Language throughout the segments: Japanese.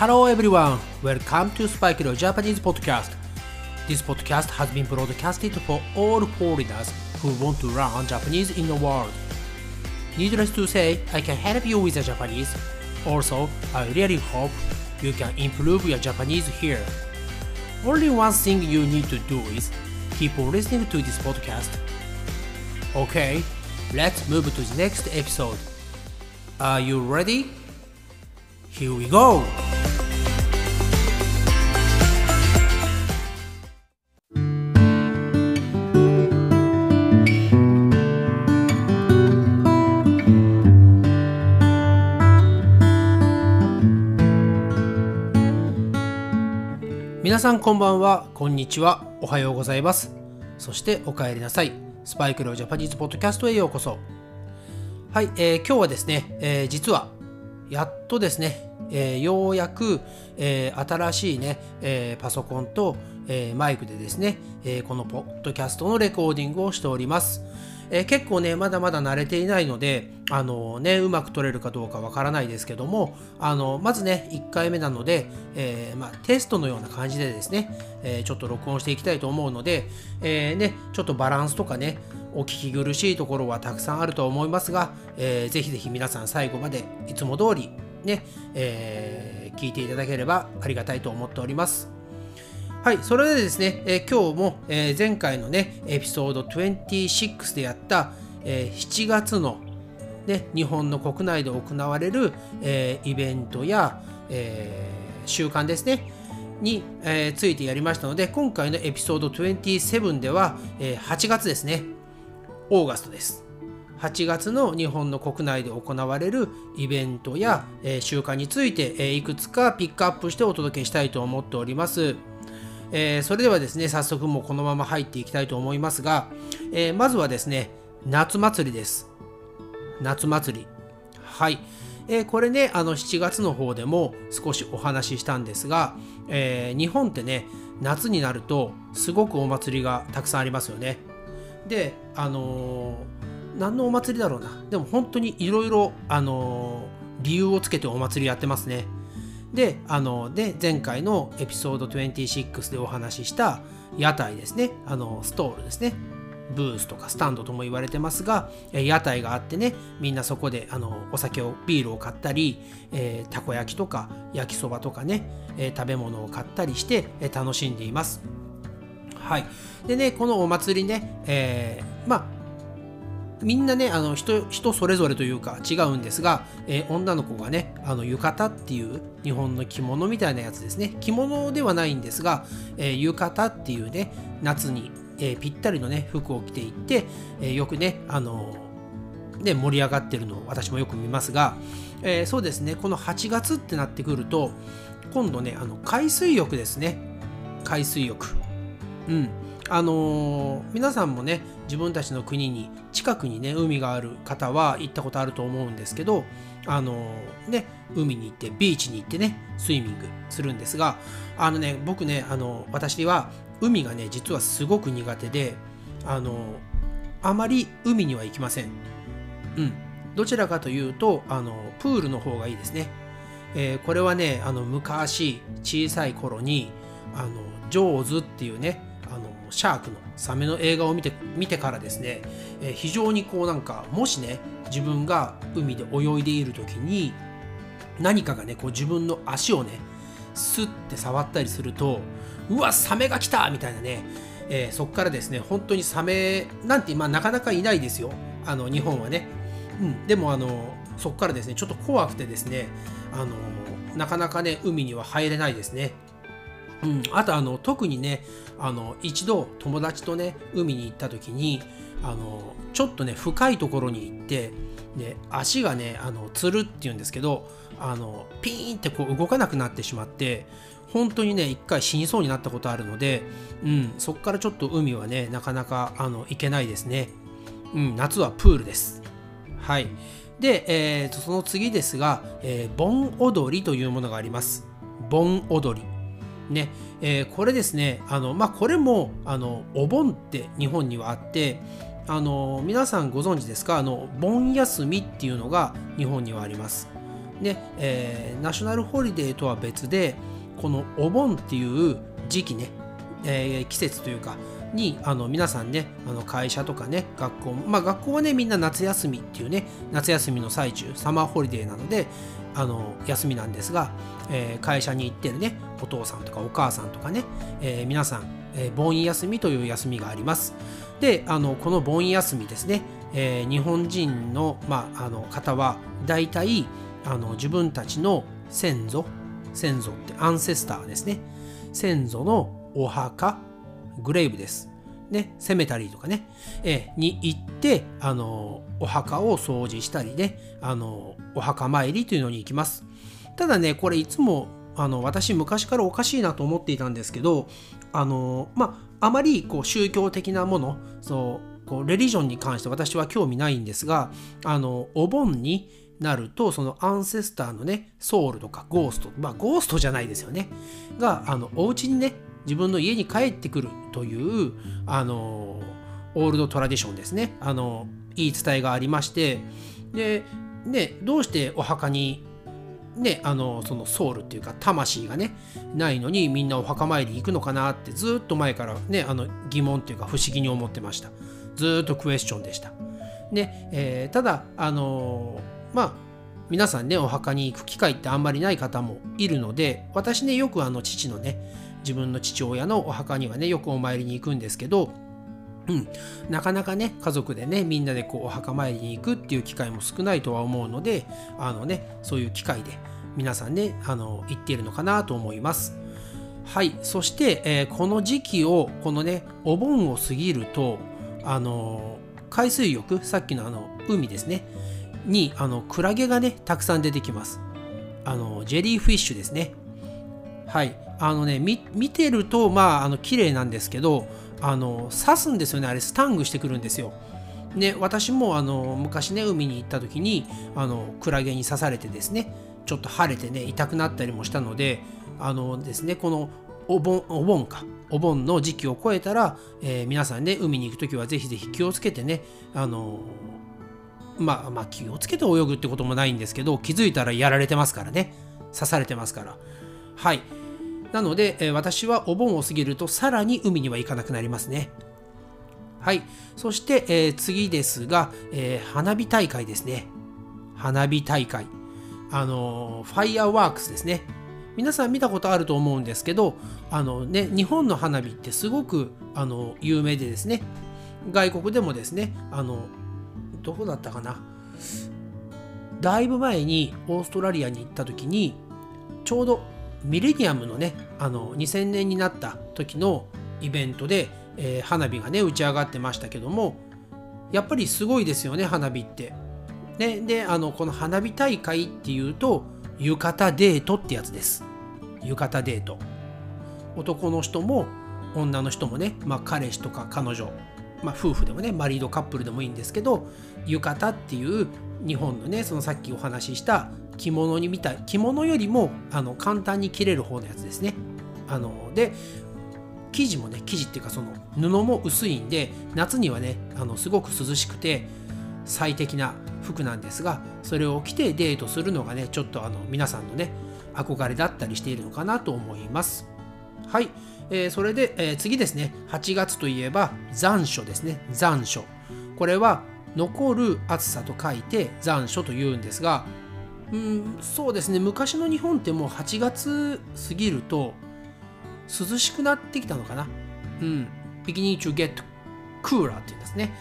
Hello everyone, welcome to Spike Leo Japanese podcast. This podcast has been broadcasted for all foreigners who want to learn Japanese in the world. Needless to say, I can help you with the Japanese. Also, I really hope you can improve your Japanese here. Only one thing you need to do is keep listening to this podcast. Okay, let's move to the next episode. Are you ready? Here we go! 皆さんこんばんは、こんにちは、おはようございます。そしてお帰りなさい。スパイクロージャパニーズポッドキャストへようこそ。はい、えー今日はですね、えー実はやっとですね、えーようやく、えー新しいね、えーパソコンと、えーマイクでですね、えーこのポッドキャストのレコーディングをしております。えー結構ね、まだまだ慣れていないので、あのね、うまく撮れるかどうかわからないですけども、あのまずね、1回目なので、えーまあ、テストのような感じでですね、えーちょっと録音していきたいと思うので、えね、ちょっとバランスとかね、お聞き苦しいところはたくさんあると思いますが、えーぜひぜひ皆さん最後までいつも通りね、え聞いていただければありがたいと思っております。はい、それでですね、えー今日も、えー前回のね、エピソード26でやった、えー7月の、ね、日本の国内で行われる、えーイベントや、えー習慣ですね、に、えーついてやりましたので、今回のエピソード27では、えー8月ですね、オーガストです。8月の日本の国内で行われるイベントや、えー習慣について、えーいくつかピックアップしてお届けしたいと思っております。えーそれではですね、早速もうこのまま入っていきたいと思いますが、えーまずはですね、夏祭りです。夏祭り。はい。えーこれね、あの7月の方でも少しお話ししたんですが、え日本ってね、夏になるとすごくお祭りがたくさんありますよね。で、あのー何のお祭りだろうな。でも本当にいろいろ、あの理由をつけてお祭りやってますね。で、あの、で、前回のエピソード26でお話しした屋台ですね。あの、ストールですね。ブースとかスタンドとも言われてますが、屋台があってね、みんなそこであのお酒を、ビールを買ったり、えーたこ焼きとか焼きそばとかね、えー食べ物を買ったりして、えー楽しんでいます。はい。でね、このお祭りね、えまあ、みんなね、あの人人それぞれというか違うんですが、えー女の子がね、あの浴衣っていう日本の着物みたいなやつですね。着物ではないんですが、えー浴衣っていうね、夏に、えーぴったりのね、服を着ていって、えーよくね、あのーね、盛り上がってるのを私もよく見ますが、えーそうですね、この8月ってなってくると、今度ね、あの海水浴ですね。海水浴。うん。あのー皆さんもね自分たちの国に近くにね海がある方は行ったことあると思うんですけどあのーね海に行ってビーチに行ってねスイミングするんですがあのね僕ねあの私は海がね実はすごく苦手であのあまり海には行きません。うん。どちらかというとあのプールの方がいいですね。えーこれはねあの昔小さい頃にあのジョーズっていうねシャークのサメの映画を見て見てからですね、え非常にこうなんかもしね自分が海で泳いでいる時に何かがねこう自分の足をねスッて触ったりするとうわサメが来た!みたいなね、えーそこからですね本当にサメなんて、まあ、なかなかいないですよ。あの日本はね、うん、でもあのそこからですねちょっと怖くてですねあのなかなかね海には入れないですね。うん、あとあの特にねあの一度友達とね海に行った時にあのちょっとね深いところに行ってで足がねあのつるっていうんですけどあのピーンってこう動かなくなってしまって本当にね一回死にそうになったことあるので、うん、そこからちょっと海はねなかなかあの行けないですね、うん、夏はプールです。はい。で、えーとその次ですが、えー盆踊りというものがあります。盆踊り。ねえーこれですねあの、まあ、これもあのお盆って日本にはあってあの皆さんご存知ですか？あの盆休みっていうのが日本にはあります。ねえー、ナショナルホリデーとは別でこのお盆っていう時期ね、えー、季節というかにあの皆さんねあの会社とかね学校まあ学校はねみんな夏休みっていうね夏休みの最中サマーホリデーなのであの休みなんですが、えー、会社に行ってるねお父さんとかお母さんとかね、えー、皆さん、えー、盆休みという休みがあります。であのこの盆休みですね、え日本人の,、まあ、あの方はだいたいあの自分たちの先祖先祖ってアンセスターですね。先祖のお墓グレイブです。ね、セメタリーとかね、えに行って、あの、お墓を掃除したりね、あの、お墓参りというのに行きます。ただね、これいつも、あの、私昔からおかしいなと思っていたんですけど、あの、まあ、あまりこう宗教的なもの、そうこうレリジョンに関して私は興味ないんですが、あの、お盆になると、そのアンセスターのね、ソウルとかゴースト、まあゴーストじゃないですよね、が、あの、お家にね、自分の家に帰ってくるというあのオールドトラディションですね。あの言い伝えがありましてでねどうしてお墓にねあのそのソウルっていうか魂がねないのにみんなお墓参り行くのかなってずっと前からねあの疑問っていうか不思議に思ってました。ずっとクエスチョンでした。で、えー、ただあのまあ皆さんねお墓に行く機会ってあんまりない方もいるので私ねよくあの父のね自分の父親のお墓にはねよくお参りに行くんですけどうん、なかなかね家族でねみんなでこうお墓参りに行くっていう機会も少ないとは思うのであのねそういう機会で皆さんねあの行っているのかなと思います。はいそして、えー、この時期をこのねお盆を過ぎるとあの海水浴さっきのあの海ですねにあのクラゲがねたくさん出てきます。あのジェリーフィッシュですね。はい。あのね見てるとまああの綺麗なんですけどあの刺すんですよね。あれスタングしてくるんですよ。で私もあの昔ね海に行った時にあのクラゲに刺されてですねちょっと腫れてね痛くなったりもしたのであのですねこのお盆お盆か。お盆の時期を超えたら、えー、皆さんね海に行く時はぜひぜひ気をつけてねあのまあまあ気をつけて泳ぐってこともないんですけど気づいたらやられてますからね。刺されてますから。はい。なので、え私はお盆を過ぎるとさらに海には行かなくなりますね。はい。そして、え、次ですが、え、花火大会ですね。花火大会。あのファイアワークスですね。皆さん見たことあると思うんですけど、あのね、日本の花火ってすごくあの有名でですね、外国でもですね、あの、どこだったかな。だいぶ前にオーストラリアに行った時に、ちょうどミレニアムのねあの2000年になった時のイベントで、えー、花火がね打ち上がってましたけどもやっぱりすごいですよね花火って。ね、であのこの花火大会っていうと浴衣デートってやつです。浴衣デート。男の人も女の人もね、まあ、彼氏とか彼女、まあ、夫婦でもねマリードカップルでもいいんですけど浴衣っていう日本のねそのさっきお話しした着物に見た着物よりもあの簡単に着れる方のやつですね。あので生地もね生地っていうかその布も薄いんで夏にはねあのすごく涼しくて最適な服なんですがそれを着てデートするのがねちょっとあの皆さんのね憧れだったりしているのかなと思います。はい、えー、それで、えー、次ですね。8月といえば残暑ですね。残暑。これは残る暑さと書いて残暑というんですがうんそうですね。昔の日本ってもう8月過ぎると涼しくなってきたのかな。うん。beginning to get cooler っていうんですね、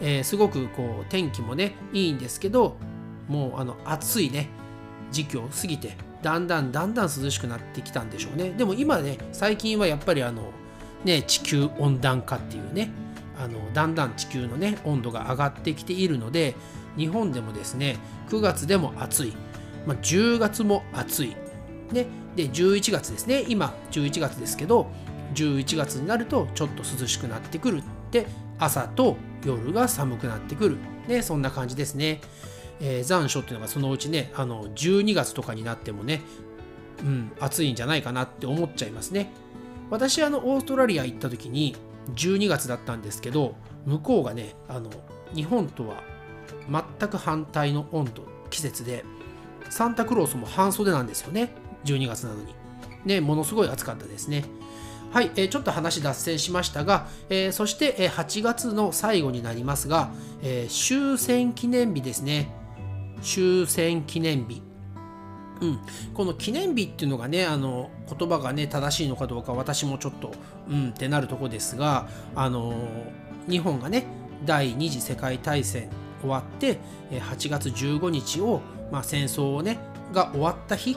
えー、すごくこう天気もねいいんですけどもうあの暑いね時期を過ぎてだんだんだんだん涼しくなってきたんでしょうね。でも今ね最近はやっぱりあのね地球温暖化っていうねあのだんだん地球のね温度が上がってきているので日本でもですね9月でも暑い。まあ、10月も暑い。ね、で、11月ですね。今、11月ですけど、11月になるとちょっと涼しくなってくるって朝と夜が寒くなってくる。ね、そんな感じですね。えー、残暑っていうのがそのうちね、あの、12月とかになってもね、うん、暑いんじゃないかなって思っちゃいますね。私、あの、オーストラリア行った時に12月だったんですけど、向こうがね、あの、日本とは全く反対の温度、季節で、サンタクロースも半袖なんですよね。12月なのに。ね、ものすごい暑かったですね。はい、えー、ちょっと話脱線しましたが、えー、そして、えー、8月の最後になりますが、え終戦記念日ですね。終戦記念日。うん、この記念日っていうのがねあの言葉がね正しいのかどうか私もちょっとうんってなるとこですがあの日本がね第二次世界大戦終わって8月15日を、まあ、戦争をねが終わった日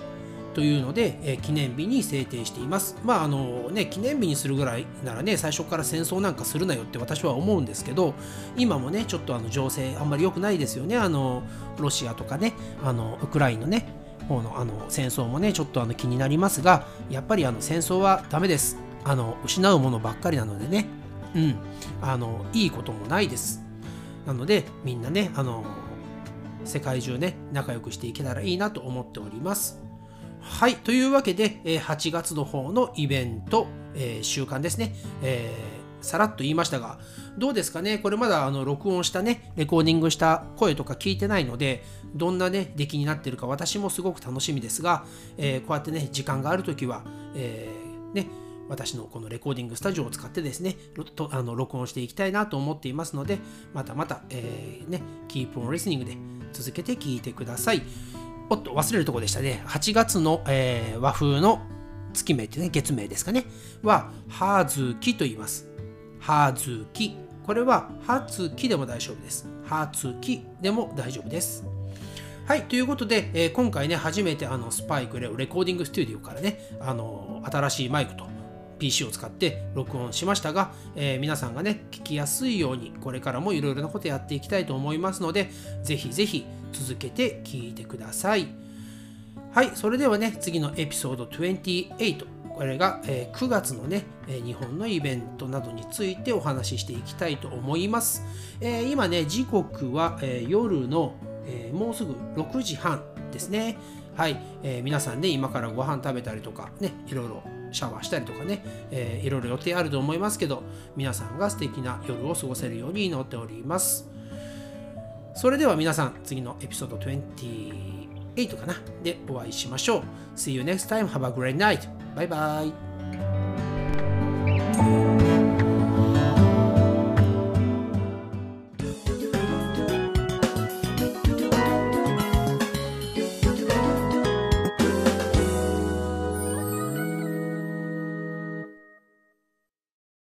というので、え記念日に制定しています。まああのね記念日にするぐらいならね最初から戦争なんかするなよって私は思うんですけど今もねちょっとあの情勢あんまり良くないですよね。あのロシアとかねあのウクライナのね方のあの戦争もねちょっとあの気になりますがやっぱりあの戦争はダメです。あの失うものばっかりなのでね。うん。あのいいこともないです。なのでみんなねあの世界中ね仲良くしていけたらいいなと思っております。はいというわけで8月の方のイベント、えー、週間ですね、えー、さらっと言いましたがどうですかね？これまだあの録音したね、レコーディングした声とか聞いてないので、どんなね、出来になってるか私もすごく楽しみですが、えー、こうやってね、時間があるときは、え、ね、私のこのレコーディングスタジオを使ってですね、あの録音していきたいなと思っていますので、またまた、えー、ね、Keep on Listening で続けて聞いてください。おっと、忘れるとこでしたね。8月の、えー、和風の月名ってね、月名ですかね、は、ハーズキと言います。ハーズキ。これは、ハツキでも大丈夫です。ハツキでも大丈夫です。はい、ということで、えー、今回ね、初めてあのスパイクレオレコーディングスタジオからね、あの新しいマイクと PC を使って録音しましたが、えー、皆さんがね、聞きやすいように、これからもいろいろなことやっていきたいと思いますので、ぜひぜひ続けて聞いてください。はい、それではね、次のエピソード28。これが、え9月のね、え日本のイベントなどについてお話ししていきたいと思います。え今ね、時刻は、え夜の、えもうすぐ6時半ですね。はい、え皆さんね、今からご飯食べたりとか、ね、いろいろシャワーしたりとかね、えー、いろいろ予定あると思いますけど、皆さんが素敵な夜を過ごせるように祈っております。それでは皆さん、次のエピソード28かなでお会いしましょう。See you next time. Have a great night. バイバイ。